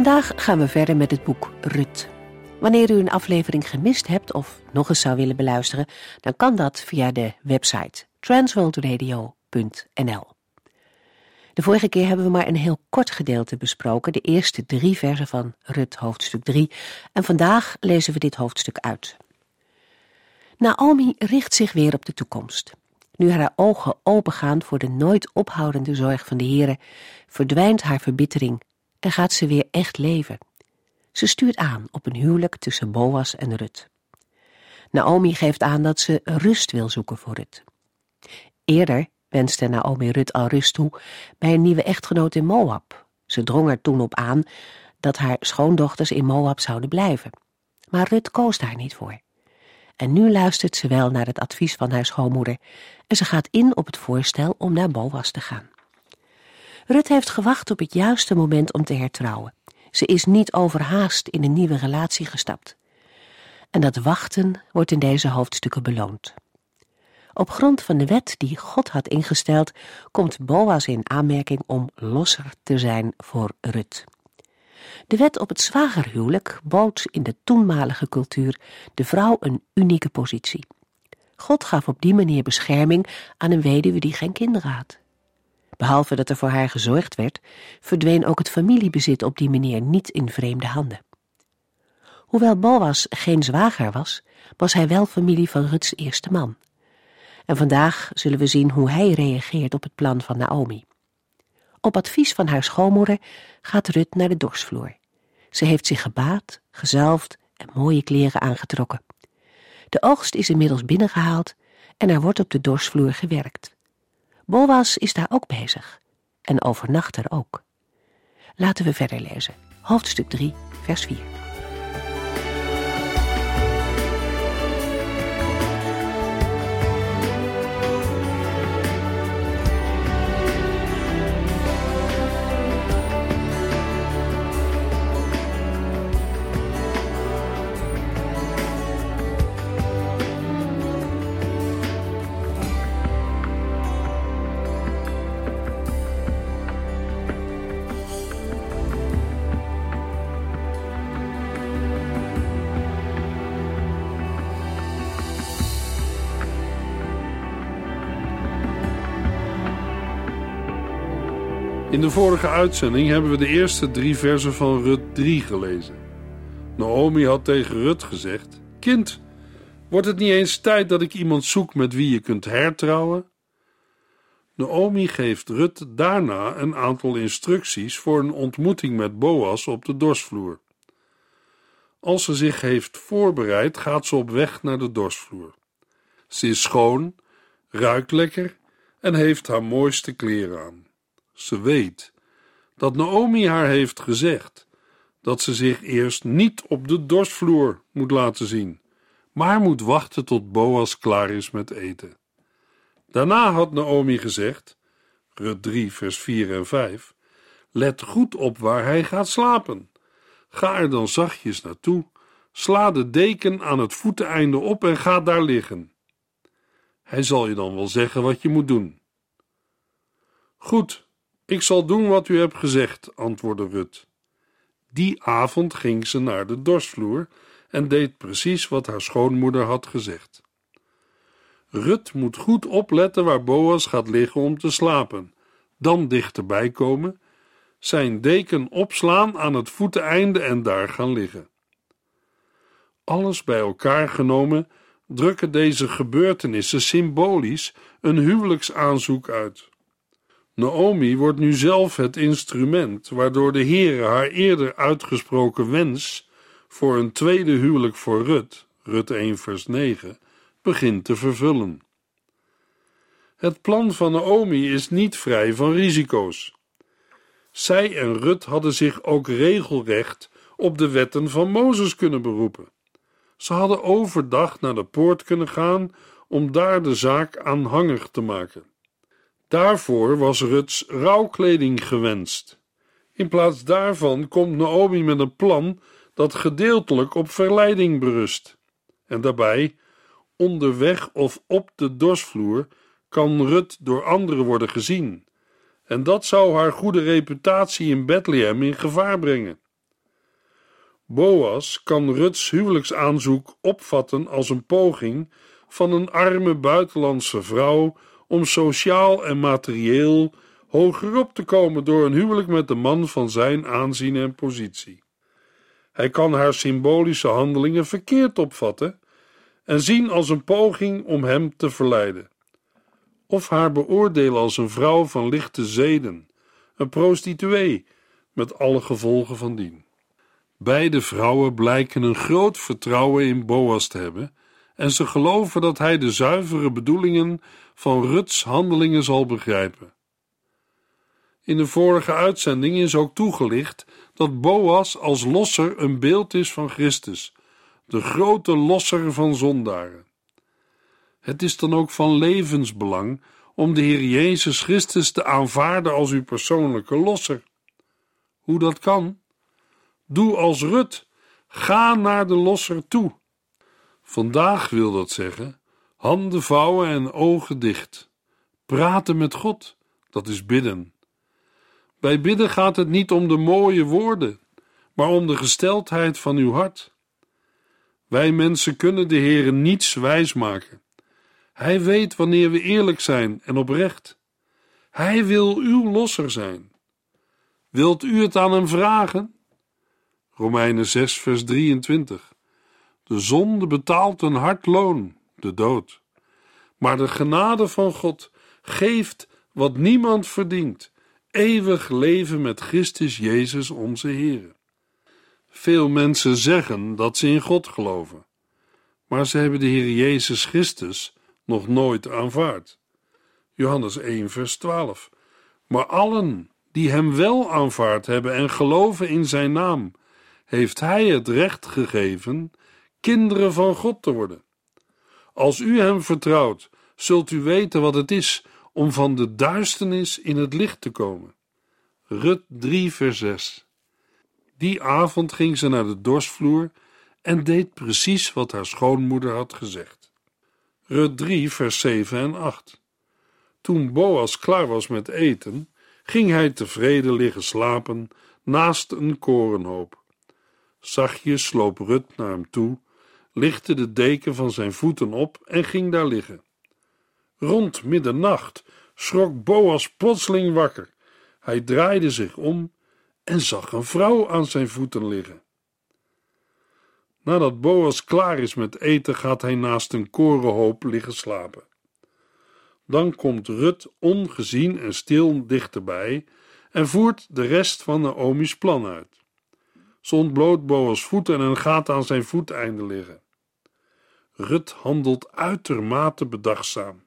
Vandaag gaan we verder met het boek Rut. Wanneer u een aflevering gemist hebt of nog eens zou willen beluisteren, dan kan dat via de website transworldradio.nl. De vorige keer hebben we maar een heel kort gedeelte besproken, de eerste drie versen van Rut hoofdstuk 3, en vandaag lezen we dit hoofdstuk uit. Naomi richt zich weer op de toekomst. Nu haar ogen opengaan voor de nooit ophoudende zorg van de Here, verdwijnt haar verbittering en gaat ze weer echt leven. Ze stuurt aan op een huwelijk tussen Boas en Rut. Naomi geeft aan dat ze rust wil zoeken voor Rut. Eerder wenste Naomi Rut al rust toe bij een nieuwe echtgenoot in Moab. Ze drong er toen op aan dat haar schoondochters in Moab zouden blijven. Maar Rut koos daar niet voor. En nu luistert ze wel naar het advies van haar schoonmoeder en ze gaat in op het voorstel om naar Boas te gaan. Rut heeft gewacht op het juiste moment om te hertrouwen. Ze is niet overhaast in een nieuwe relatie gestapt. En dat wachten wordt in deze hoofdstukken beloond. Op grond van de wet die God had ingesteld, komt Boas in aanmerking om losser te zijn voor Rut. De wet op het zwagerhuwelijk bood in de toenmalige cultuur de vrouw een unieke positie. God gaf op die manier bescherming aan een weduwe die geen kinderen had. Behalve dat er voor haar gezorgd werd, verdween ook het familiebezit op die manier niet in vreemde handen. Hoewel Boas geen zwager was, was hij wel familie van Ruts eerste man. En vandaag zullen we zien hoe hij reageert op het plan van Naomi. Op advies van haar schoonmoeder gaat Rut naar de dorsvloer. Ze heeft zich gebaad, gezalfd en mooie kleren aangetrokken. De oogst is inmiddels binnengehaald en er wordt op de dorsvloer gewerkt. Boas is daar ook bezig en overnacht er ook. Laten we verder lezen. Hoofdstuk 3, vers 4. In de vorige uitzending hebben we de eerste drie versen van Rut 3 gelezen. Naomi had tegen Rut gezegd: Kind, wordt het niet eens tijd dat ik iemand zoek met wie je kunt hertrouwen? Naomi geeft Rut daarna een aantal instructies voor een ontmoeting met Boas op de dorsvloer. Als ze zich heeft voorbereid, gaat ze op weg naar de dorsvloer. Ze is schoon, ruikt lekker en heeft haar mooiste kleren aan. Ze weet dat Naomi haar heeft gezegd dat ze zich eerst niet op de dorsvloer moet laten zien, maar moet wachten tot Boas klaar is met eten. Daarna had Naomi gezegd, Rut 3, vers 4 en 5, let goed op waar hij gaat slapen. Ga er dan zachtjes naartoe, sla de deken aan het voeteneinde op en ga daar liggen. Hij zal je dan wel zeggen wat je moet doen. Goed, ik zal doen wat u hebt gezegd, antwoordde Rut. Die avond ging ze naar de dorsvloer en deed precies wat haar schoonmoeder had gezegd. Rut moet goed opletten waar Boas gaat liggen om te slapen, dan dichterbij komen, zijn deken opslaan aan het voeteneinde en daar gaan liggen. Alles bij elkaar genomen drukken deze gebeurtenissen symbolisch een huwelijksaanzoek uit. Naomi wordt nu zelf het instrument waardoor de Heere haar eerder uitgesproken wens voor een tweede huwelijk voor Rut, Rut 1 vers 9, begint te vervullen. Het plan van Naomi is niet vrij van risico's. Zij en Rut hadden zich ook regelrecht op de wetten van Mozes kunnen beroepen. Ze hadden overdag naar de poort kunnen gaan om daar de zaak aanhangig te maken. Daarvoor was Ruts rouwkleding gewenst. In plaats daarvan komt Naomi met een plan dat gedeeltelijk op verleiding berust. En daarbij, onderweg of op de dorsvloer, kan Rut door anderen worden gezien. En dat zou haar goede reputatie in Bethlehem in gevaar brengen. Boas kan Ruts huwelijksaanzoek opvatten als een poging van een arme buitenlandse vrouw om sociaal en materieel hogerop te komen door een huwelijk met de man van zijn aanzien en positie. Hij kan haar symbolische handelingen verkeerd opvatten en zien als een poging om hem te verleiden. Of haar beoordelen als een vrouw van lichte zeden, een prostituee, met alle gevolgen van dien. Beide vrouwen blijken een groot vertrouwen in Boas te hebben en ze geloven dat hij de zuivere bedoelingen van Ruts handelingen zal begrijpen. In de vorige uitzending is ook toegelicht dat Boas als losser een beeld is van Christus, de grote losser van zondaren. Het is dan ook van levensbelang om de Heer Jezus Christus te aanvaarden als uw persoonlijke losser. Hoe dat kan? Doe als Rut, ga naar de losser toe. Vandaag wil dat zeggen: handen vouwen en ogen dicht. Praten met God, dat is bidden. Bij bidden gaat het niet om de mooie woorden, maar om de gesteldheid van uw hart. Wij mensen kunnen de Heere niets wijs maken. Hij weet wanneer we eerlijk zijn en oprecht. Hij wil uw losser zijn. Wilt u het aan hem vragen? Romeinen 6, vers 23. De zonde betaalt een hard loon, de dood. Maar de genade van God geeft wat niemand verdient: eeuwig leven met Christus Jezus onze Heer. Veel mensen zeggen dat ze in God geloven, maar ze hebben de Heer Jezus Christus nog nooit aanvaard. Johannes 1, vers 12. Maar allen die Hem wel aanvaard hebben en geloven in Zijn naam, heeft Hij het recht gegeven kinderen van God te worden. Als u Hem vertrouwt, zult u weten wat het is om van de duisternis in het licht te komen. Rut 3, vers 6. Die avond ging ze naar de dorsvloer en deed precies wat haar schoonmoeder had gezegd. Rut 3, vers 7 en 8. Toen Boas klaar was met eten, ging hij tevreden liggen slapen naast een korenhoop. Zachtjes sloop Rut naar hem toe, lichtte de deken van zijn voeten op en ging daar liggen. Rond middernacht schrok Boas plotseling wakker. Hij draaide zich om en zag een vrouw aan zijn voeten liggen. Nadat Boas klaar is met eten, gaat hij naast een korenhoop liggen slapen. Dan komt Rut ongezien en stil dichterbij en voert de rest van Naomi's plan uit. Ze ontbloot Boas voeten en gaat aan zijn voeteinde liggen. Rut handelt uitermate bedachtzaam,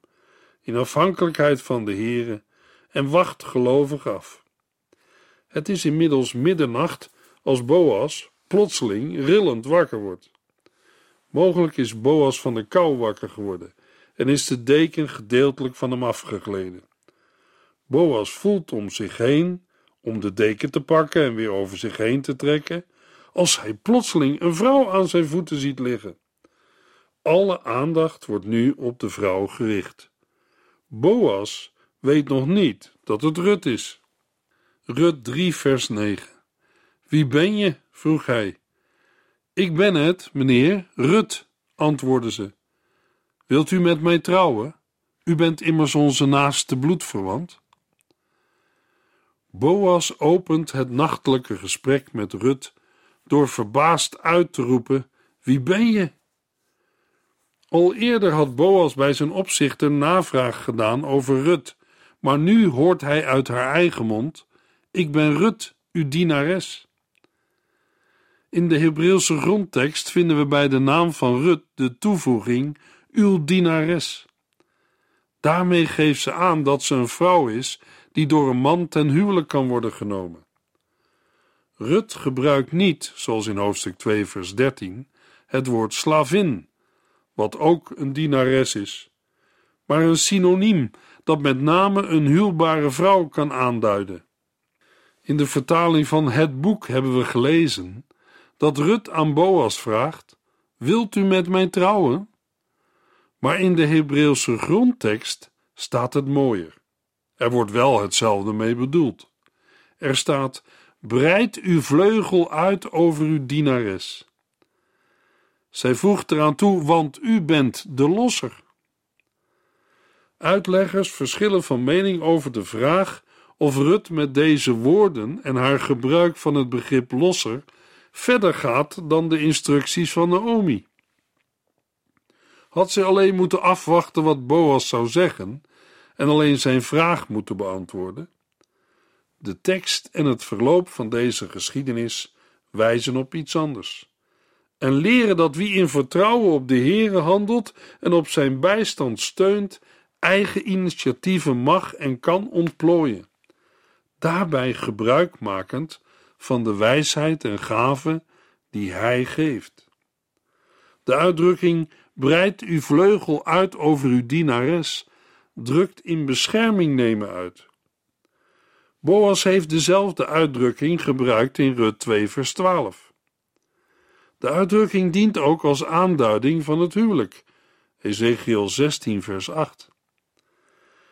in afhankelijkheid van de Heere, en wacht gelovig af. Het is inmiddels middernacht als Boas plotseling rillend wakker wordt. Mogelijk is Boas van de kou wakker geworden en is de deken gedeeltelijk van hem afgegleden. Boas voelt om zich heen om de deken te pakken en weer over zich heen te trekken, als hij plotseling een vrouw aan zijn voeten ziet liggen. Alle aandacht wordt nu op de vrouw gericht. Boas weet nog niet dat het Rut is. Rut 3, vers 9. Wie ben je? vroeg hij. Ik ben het, meneer, Rut, antwoordde ze. Wilt u met mij trouwen? U bent immers onze naaste bloedverwant. Boas opent het nachtelijke gesprek met Rut door verbaasd uit te roepen: Wie ben je? Al eerder had Boas bij zijn opzichter navraag gedaan over Rut, maar nu hoort hij uit haar eigen mond: Ik ben Rut, uw dienares. In de Hebreeuwse grondtekst vinden we bij de naam van Rut de toevoeging: uw dienares. Daarmee geeft ze aan dat ze een vrouw is die door een man ten huwelijk kan worden genomen. Rut gebruikt niet, zoals in hoofdstuk 2, vers 13, het woord slavin, wat ook een dienares is, maar een synoniem dat met name een huwbare vrouw kan aanduiden. In de vertaling van het boek hebben we gelezen dat Rut aan Boas vraagt: Wilt u met mij trouwen? Maar in de Hebreeuwse grondtekst staat het mooier. Er wordt wel hetzelfde mee bedoeld. Er staat: Breid uw vleugel uit over uw dienares. Zij voegt eraan toe, want u bent de losser. Uitleggers verschillen van mening over de vraag of Rut met deze woorden en haar gebruik van het begrip losser verder gaat dan de instructies van Naomi. Had ze alleen moeten afwachten wat Boas zou zeggen en alleen zijn vraag moeten beantwoorden? De tekst en het verloop van deze geschiedenis wijzen op iets anders. En leren dat wie in vertrouwen op de Heere handelt en op zijn bijstand steunt, eigen initiatieven mag en kan ontplooien. Daarbij gebruikmakend van de wijsheid en gave die Hij geeft. De uitdrukking breid uw vleugel uit over uw dienares drukt in bescherming nemen uit. Boas heeft dezelfde uitdrukking gebruikt in Rut 2 vers 12. De uitdrukking dient ook als aanduiding van het huwelijk. Ezekiel 16 vers 8.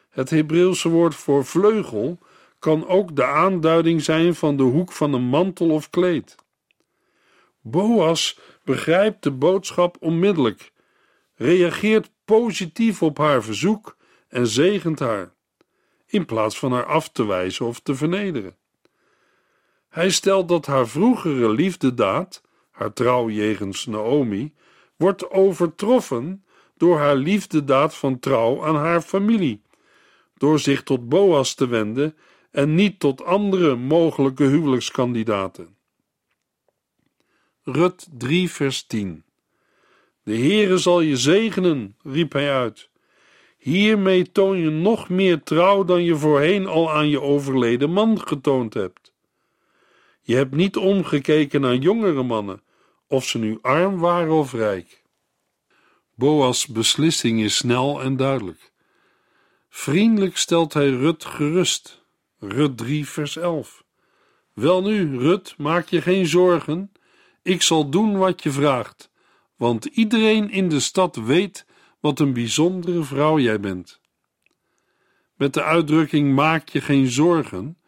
Het Hebreeuwse woord voor vleugel kan ook de aanduiding zijn van de hoek van een mantel of kleed. Boas begrijpt de boodschap onmiddellijk, reageert positief op haar verzoek en zegent haar, in plaats van haar af te wijzen of te vernederen. Hij stelt dat haar vroegere liefdedaad, haar trouw jegens Naomi, wordt overtroffen door haar liefdedaad van trouw aan haar familie, door zich tot Boas te wenden en niet tot andere mogelijke huwelijkskandidaten. Rut 3 vers 10 De Heere zal je zegenen, riep hij uit. Hiermee toon je nog meer trouw dan je voorheen al aan je overleden man getoond hebt. Je hebt niet omgekeken naar jongere mannen, of ze nu arm waren of rijk. Boas' beslissing is snel en duidelijk. Vriendelijk stelt hij Rut gerust. Rut 3, vers 11. Welnu, Rut, maak je geen zorgen. Ik zal doen wat je vraagt, want iedereen in de stad weet wat een bijzondere vrouw jij bent. Met de uitdrukking maak je geen zorgen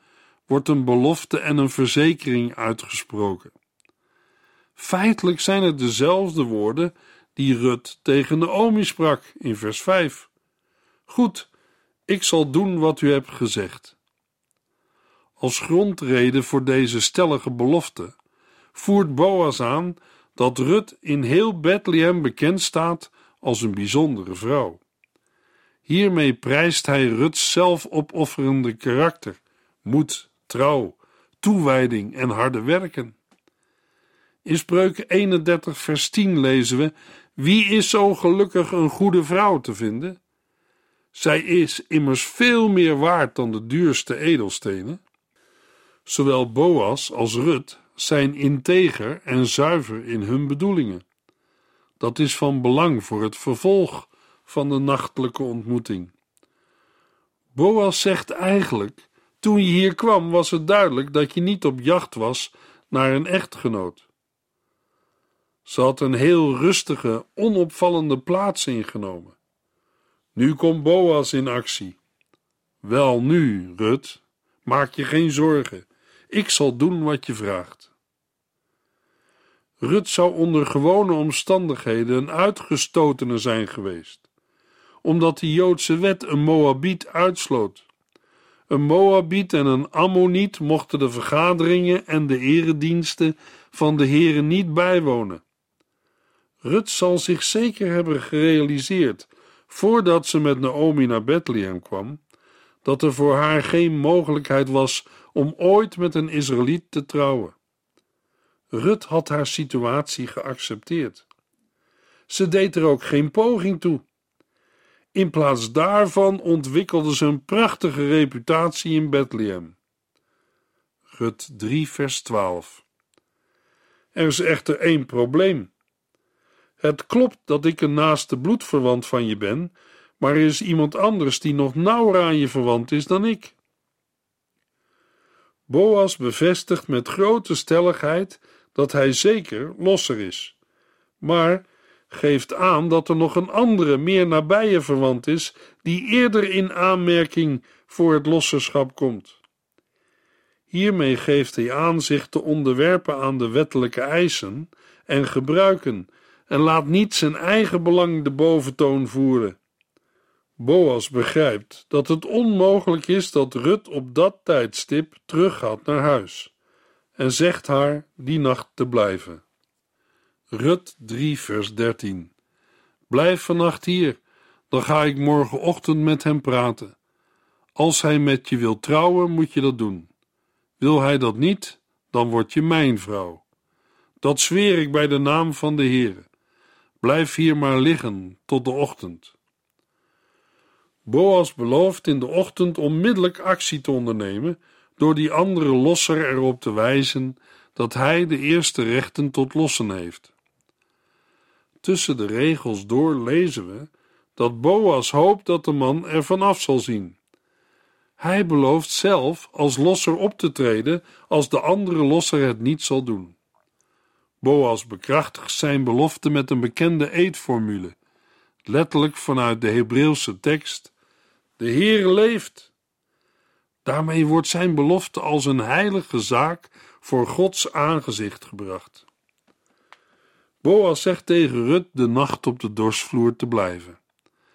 wordt een belofte en een verzekering uitgesproken. Feitelijk zijn het dezelfde woorden die Rut tegen Naomi sprak in vers 5. Goed, ik zal doen wat u hebt gezegd. Als grondreden voor deze stellige belofte voert Boas aan dat Rut in heel Bethlehem bekend staat als een bijzondere vrouw. Hiermee prijst hij Ruts zelfopofferende karakter, moed, trouw, toewijding en harde werken. In Spreuken 31, vers 10 lezen we: Wie is zo gelukkig een goede vrouw te vinden? Zij is immers veel meer waard dan de duurste edelstenen. Zowel Boas als Rut zijn integer en zuiver in hun bedoelingen. Dat is van belang voor het vervolg van de nachtelijke ontmoeting. Boas zegt eigenlijk: Toen je hier kwam, was het duidelijk dat je niet op jacht was naar een echtgenoot. Ze had een heel rustige, onopvallende plaats ingenomen. Nu komt Boas in actie. Wel nu, Rut, maak je geen zorgen. Ik zal doen wat je vraagt. Rut zou onder gewone omstandigheden een uitgestotene zijn geweest, omdat de Joodse wet een Moabiet uitsloot. Een Moabiet en een Ammoniet mochten de vergaderingen en de erediensten van de heren niet bijwonen. Rut zal zich zeker hebben gerealiseerd, voordat ze met Naomi naar Bethlehem kwam, dat er voor haar geen mogelijkheid was om ooit met een Israëliet te trouwen. Rut had haar situatie geaccepteerd. Ze deed er ook geen poging toe. In plaats daarvan ontwikkelde ze een prachtige reputatie in Bethlehem. Rut 3, vers 12. Er is echter één probleem. Het klopt dat ik een naaste bloedverwant van je ben, maar er is iemand anders die nog nauwer aan je verwant is dan ik. Boas bevestigt met grote stelligheid dat hij zeker losser is, maar geeft aan dat er nog een andere, meer nabije verwant is, die eerder in aanmerking voor het losserschap komt. Hiermee geeft hij aan zich te onderwerpen aan de wettelijke eisen en gebruiken en laat niet zijn eigen belang de boventoon voeren. Boas begrijpt dat het onmogelijk is dat Rut op dat tijdstip teruggaat naar huis en zegt haar die nacht te blijven. Rut 3, vers 13. Blijf vannacht hier, dan ga ik morgenochtend met hem praten. Als hij met je wil trouwen, moet je dat doen. Wil hij dat niet, dan word je mijn vrouw. Dat zweer ik bij de naam van de Heere. Blijf hier maar liggen tot de ochtend. Boas belooft in de ochtend onmiddellijk actie te ondernemen door die andere losser erop te wijzen dat hij de eerste rechten tot lossen heeft. Tussen de regels door lezen we dat Boas hoopt dat de man er vanaf zal zien. Hij belooft zelf als losser op te treden als de andere losser het niet zal doen. Boas bekrachtigt zijn belofte met een bekende eedformule, letterlijk vanuit de Hebreeuwse tekst: De Heer leeft. Daarmee wordt zijn belofte als een heilige zaak voor Gods aangezicht gebracht. Boas zegt tegen Rut de nacht op de dorsvloer te blijven.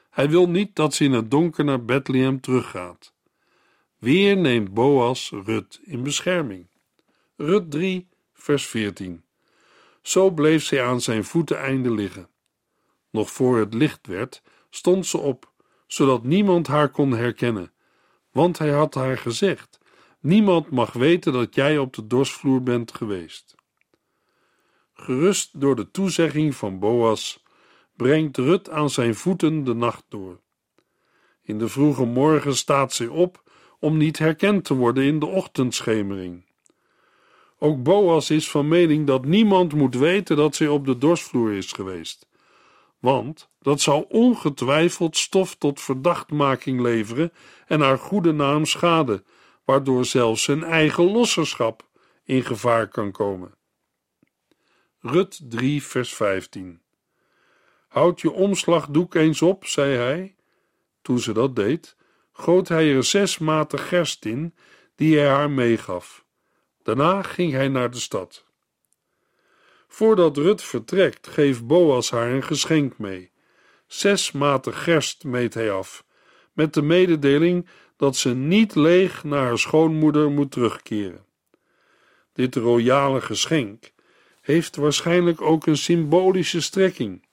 Hij wil niet dat ze in het donker naar Bethlehem teruggaat. Weer neemt Boas Rut in bescherming. Rut 3, vers 14. Zo bleef zij aan zijn voeteneinde liggen. Nog voor het licht werd, stond ze op, zodat niemand haar kon herkennen, want hij had haar gezegd: Niemand mag weten dat jij op de dorsvloer bent geweest. Gerust door de toezegging van Boas, brengt Rut aan zijn voeten de nacht door. In de vroege morgen staat zij op om niet herkend te worden in de ochtendschemering. Ook Boas is van mening dat niemand moet weten dat zij op de dorsvloer is geweest, want dat zou ongetwijfeld stof tot verdachtmaking leveren en haar goede naam schaden, waardoor zelfs zijn eigen losserschap in gevaar kan komen. Rut 3, vers 15. Houd je omslagdoek eens op, zei hij. Toen ze dat deed, goot hij er zes maten gerst in, die hij haar meegaf. Daarna ging hij naar de stad. Voordat Rut vertrekt, geeft Boas haar een geschenk mee. Zes maten gerst meet hij af, met de mededeling dat ze niet leeg naar haar schoonmoeder moet terugkeren. Dit royale geschenk heeft waarschijnlijk ook een symbolische strekking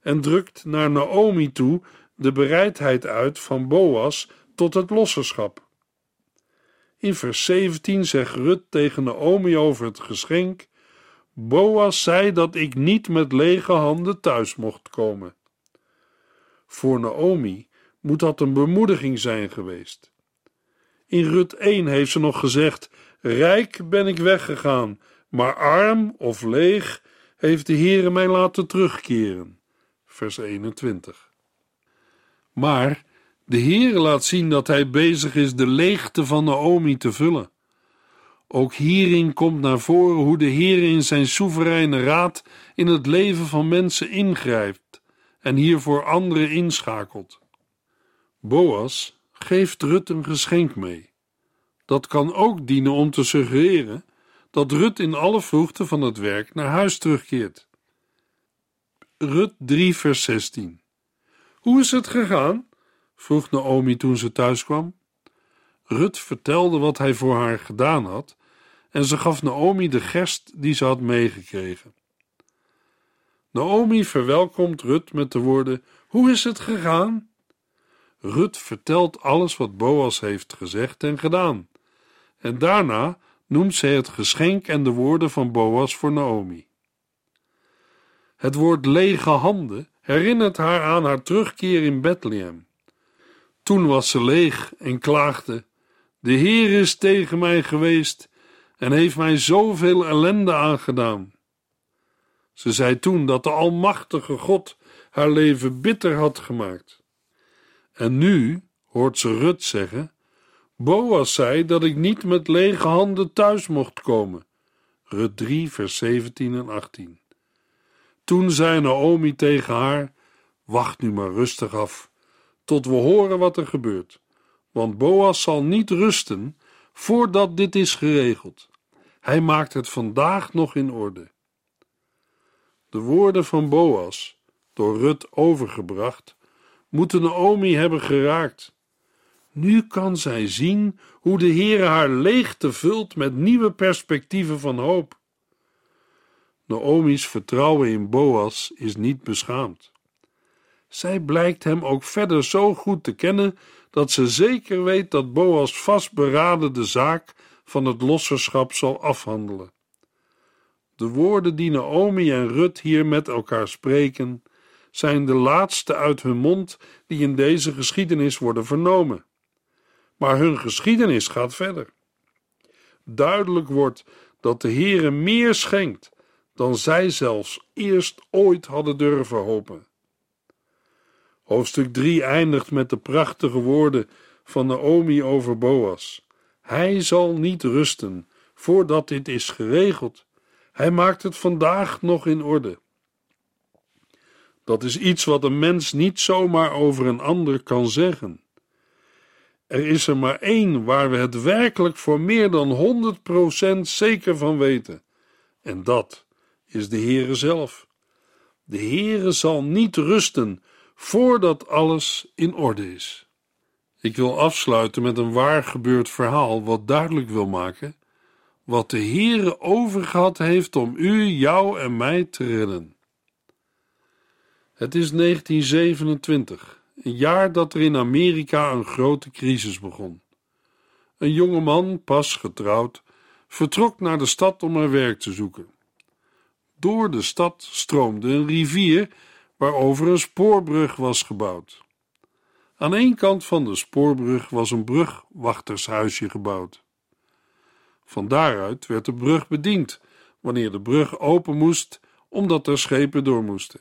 en drukt naar Naomi toe de bereidheid uit van Boas tot het losserschap. In vers 17 zegt Rut tegen Naomi over het geschenk: Boas zei dat ik niet met lege handen thuis mocht komen. Voor Naomi moet dat een bemoediging zijn geweest. In Rut 1 heeft ze nog gezegd: Rijk ben ik weggegaan, maar arm of leeg heeft de Heere mij laten terugkeren. Vers 21. Maar de Heere laat zien dat hij bezig is de leegte van Naomi te vullen. Ook hierin komt naar voren hoe de Heer in zijn soevereine raad in het leven van mensen ingrijpt en hiervoor anderen inschakelt. Boas geeft Rut een geschenk mee. Dat kan ook dienen om te suggereren dat Rut in alle vroegte van het werk naar huis terugkeert. Rut 3, vers 16. Hoe is het gegaan? vroeg Naomi toen ze thuis kwam. Rut vertelde wat hij voor haar gedaan had, en ze gaf Naomi de gerst die ze had meegekregen. Naomi verwelkomt Rut met de woorden: Hoe is het gegaan? Rut vertelt alles wat Boas heeft gezegd en gedaan, en daarna noemt zij het geschenk en de woorden van Boas voor Naomi. Het woord lege handen herinnert haar aan haar terugkeer in Bethlehem. Toen was ze leeg en klaagde: De Heer is tegen mij geweest en heeft mij zoveel ellende aangedaan. Ze zei toen dat de Almachtige God haar leven bitter had gemaakt. En nu hoort ze Rut zeggen: Boas zei dat ik niet met lege handen thuis mocht komen. Rut 3, vers 17 en 18. Toen zei Naomi tegen haar: Wacht nu maar rustig af, tot we horen wat er gebeurt. Want Boas zal niet rusten voordat dit is geregeld. Hij maakt het vandaag nog in orde. De woorden van Boas, door Rut overgebracht, moeten Naomi hebben geraakt. Nu kan zij zien hoe de Heere haar leegte vult met nieuwe perspectieven van hoop. Naomi's vertrouwen in Boas is niet beschaamd. Zij blijkt hem ook verder zo goed te kennen dat ze zeker weet dat Boas vastberaden de zaak van het losserschap zal afhandelen. De woorden die Naomi en Rut hier met elkaar spreken, zijn de laatste uit hun mond die in deze geschiedenis worden vernomen. Maar hun geschiedenis gaat verder. Duidelijk wordt dat de Heere meer schenkt dan zij zelfs eerst ooit hadden durven hopen. Hoofdstuk 3 eindigt met de prachtige woorden van Naomi over Boas. Hij zal niet rusten voordat dit is geregeld. Hij maakt het vandaag nog in orde. Dat is iets wat een mens niet zomaar over een ander kan zeggen. Er is er maar één waar we het werkelijk voor meer dan 100% zeker van weten. En dat is de Heere zelf. De Heere zal niet rusten voordat alles in orde is. Ik wil afsluiten met een waar gebeurd verhaal wat duidelijk wil maken wat de Heere overgehad heeft om u, jou en mij te redden. Het is 1927, een jaar dat er in Amerika een grote crisis begon. Een jonge man, pas getrouwd, vertrok naar de stad om er werk te zoeken. Door de stad stroomde een rivier waarover een spoorbrug was gebouwd. Aan één kant van de spoorbrug was een brugwachtershuisje gebouwd. Van daaruit werd de brug bediend wanneer de brug open moest, omdat er schepen door moesten.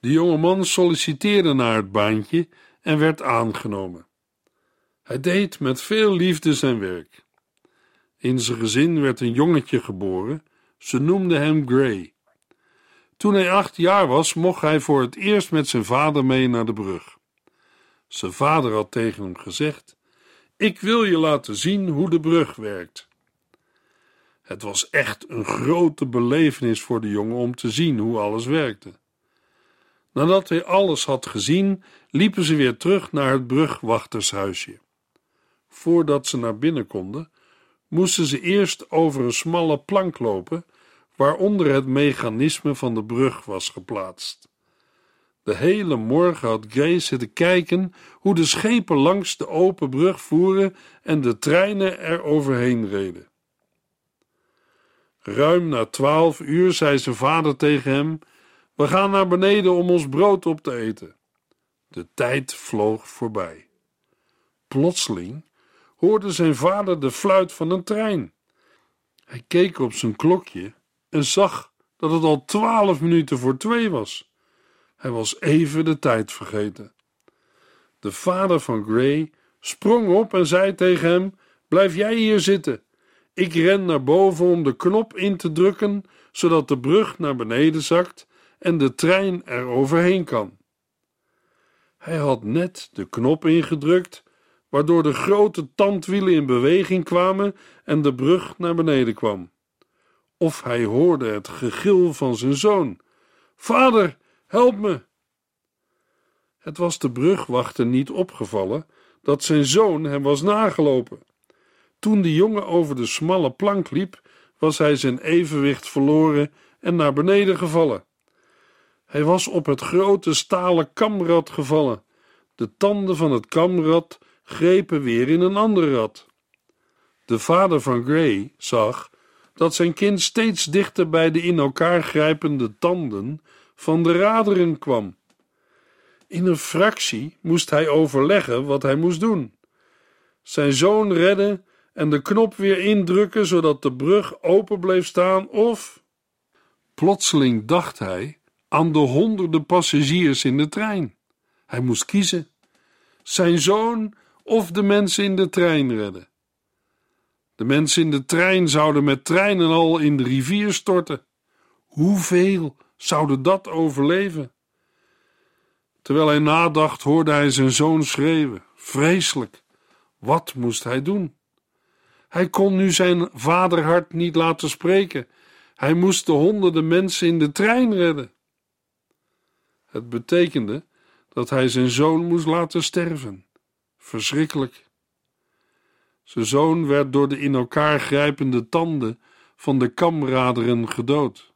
De jonge man solliciteerde naar het baantje en werd aangenomen. Hij deed met veel liefde zijn werk. In zijn gezin werd een jongetje geboren, ze noemden hem Gray. Toen hij acht jaar was, mocht hij voor het eerst met zijn vader mee naar de brug. Zijn vader had tegen hem gezegd: Ik wil je laten zien hoe de brug werkt. Het was echt een grote belevenis voor de jongen om te zien hoe alles werkte. Nadat hij alles had gezien, liepen ze weer terug naar het brugwachtershuisje. Voordat ze naar binnen konden, moesten ze eerst over een smalle plank lopen, waaronder het mechanisme van de brug was geplaatst. De hele morgen had Grace zitten kijken hoe de schepen langs de open brug voeren en de treinen er overheen reden. Ruim na twaalf uur zei zijn vader tegen hem: We gaan naar beneden om ons brood op te eten. De tijd vloog voorbij. Plotseling hoorde zijn vader de fluit van een trein. Hij keek op zijn klokje en zag dat het al twaalf minuten voor twee was. Hij was even de tijd vergeten. De vader van Gray sprong op en zei tegen hem: Blijf jij hier zitten. Ik ren naar boven om de knop in te drukken, zodat de brug naar beneden zakt en de trein er overheen kan. Hij had net de knop ingedrukt, waardoor de grote tandwielen in beweging kwamen en de brug naar beneden kwam. Of hij hoorde het gegil van zijn zoon: Vader, help me! Het was de brugwachter niet opgevallen dat zijn zoon hem was nagelopen. Toen de jongen over de smalle plank liep, was hij zijn evenwicht verloren en naar beneden gevallen. Hij was op het grote stalen kamrad gevallen. De tanden van het kamrad grepen weer in een ander rad. De vader van Gray zag dat zijn kind steeds dichter bij de in elkaar grijpende tanden van de raderen kwam. In een fractie moest hij overleggen wat hij moest doen: zijn zoon redden en de knop weer indrukken zodat de brug open bleef staan of. Plotseling dacht hij aan de honderden passagiers in de trein. Hij moest kiezen: zijn zoon of de mensen in de trein redden. De mensen in de trein zouden met treinen al in de rivier storten. Hoeveel zouden dat overleven? Terwijl hij nadacht, hoorde hij zijn zoon schreeuwen. Vreselijk. Wat moest hij doen? Hij kon nu zijn vaderhart niet laten spreken. Hij moest de honderden mensen in de trein redden. Het betekende dat hij zijn zoon moest laten sterven. Verschrikkelijk. Zijn zoon werd door de in elkaar grijpende tanden van de kamraderen gedood.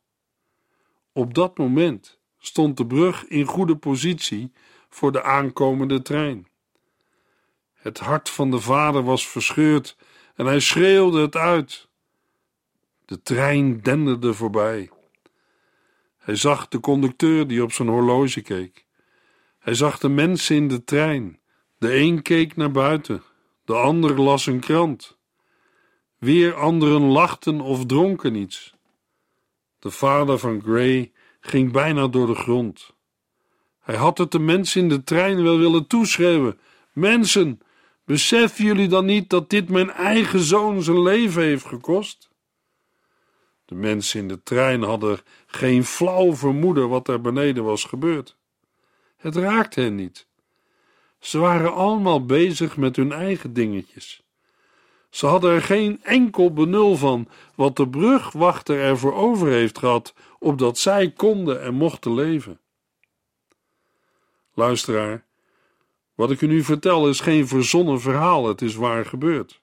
Op dat moment stond de brug in goede positie voor de aankomende trein. Het hart van de vader was verscheurd en hij schreeuwde het uit. De trein denderde voorbij. Hij zag de conducteur die op zijn horloge keek. Hij zag de mensen in de trein. De een keek naar buiten, de ander las een krant. Weer anderen lachten of dronken iets. De vader van Gray ging bijna door de grond. Hij had het de mensen in de trein wel willen toeschreeuwen: Mensen, beseffen jullie dan niet dat dit mijn eigen zoon zijn leven heeft gekost? De mensen in de trein hadden geen flauw vermoeden wat er beneden was gebeurd. Het raakte hen niet. Ze waren allemaal bezig met hun eigen dingetjes. Ze hadden er geen enkel benul van wat de brugwachter ervoor over heeft gehad, opdat zij konden en mochten leven. Luisteraar, wat ik u nu vertel is geen verzonnen verhaal, het is waar gebeurd.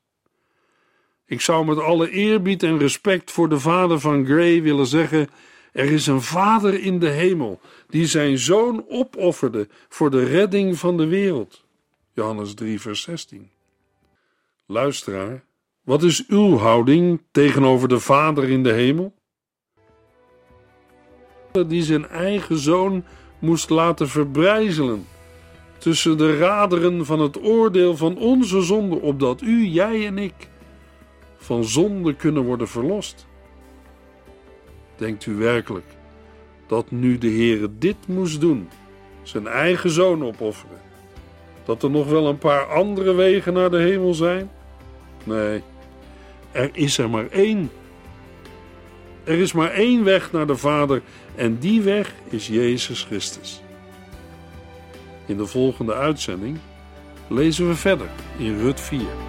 Ik zou met alle eerbied en respect voor de vader van Gray willen zeggen: er is een vader in de hemel die zijn zoon opofferde voor de redding van de wereld. Johannes 3, vers 16. Luisteraar, wat is uw houding tegenover de Vader in de hemel? Die zijn eigen zoon moest laten verbrijzelen tussen de raderen van het oordeel van onze zonde, opdat u, jij en ik van zonde kunnen worden verlost. Denkt u werkelijk dat nu de Heere dit moest doen, zijn eigen zoon opofferen? Dat er nog wel een paar andere wegen naar de hemel zijn? Nee, er is er maar één. Er is maar één weg naar de Vader en die weg is Jezus Christus. In de volgende uitzending lezen we verder in Rut 4.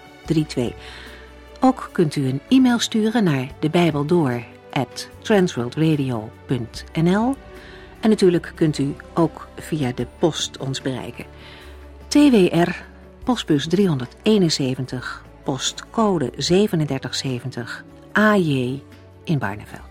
32. Ook kunt u een e-mail sturen naar de Bijbel door transworldradio.nl en natuurlijk kunt u ook via de post ons bereiken. TWR, postbus 371, postcode 3770, AJ in Barneveld.